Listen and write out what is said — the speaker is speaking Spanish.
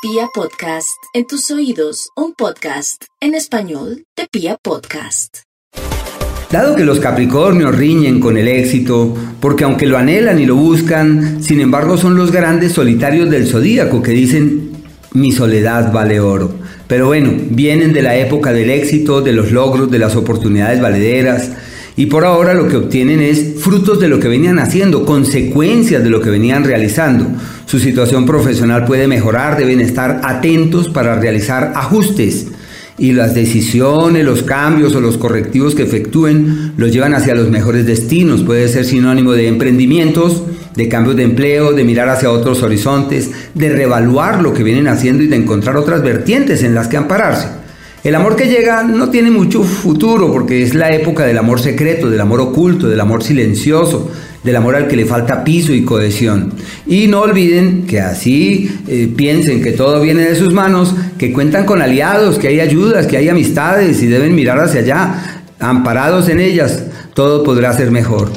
Pia Podcast, en tus oídos, un podcast en español de Pia Podcast. Dado que los Capricornios riñen con el éxito, porque aunque lo anhelan y lo buscan, sin embargo son los grandes solitarios del zodíaco que dicen mi soledad vale oro. Pero bueno, vienen de la época del éxito, de los logros, de las oportunidades valederas, y por ahora lo que obtienen es frutos de lo que venían haciendo, consecuencias de lo que venían realizando. Su situación profesional puede mejorar, deben estar atentos para realizar ajustes y las decisiones, los cambios o los correctivos que efectúen los llevan hacia los mejores destinos. Puede ser sinónimo de emprendimientos, de cambios de empleo, de mirar hacia otros horizontes, de reevaluar lo que vienen haciendo y de encontrar otras vertientes en las que ampararse. El amor que llega no tiene mucho futuro porque es la época del amor secreto, del amor oculto, del amor silencioso, del amor al que le falta piso y cohesión. Y no olviden que así eh, piensen que todo viene de sus manos, que cuentan con aliados, que hay ayudas, que hay amistades y deben mirar hacia allá, amparados en ellas, todo podrá ser mejor.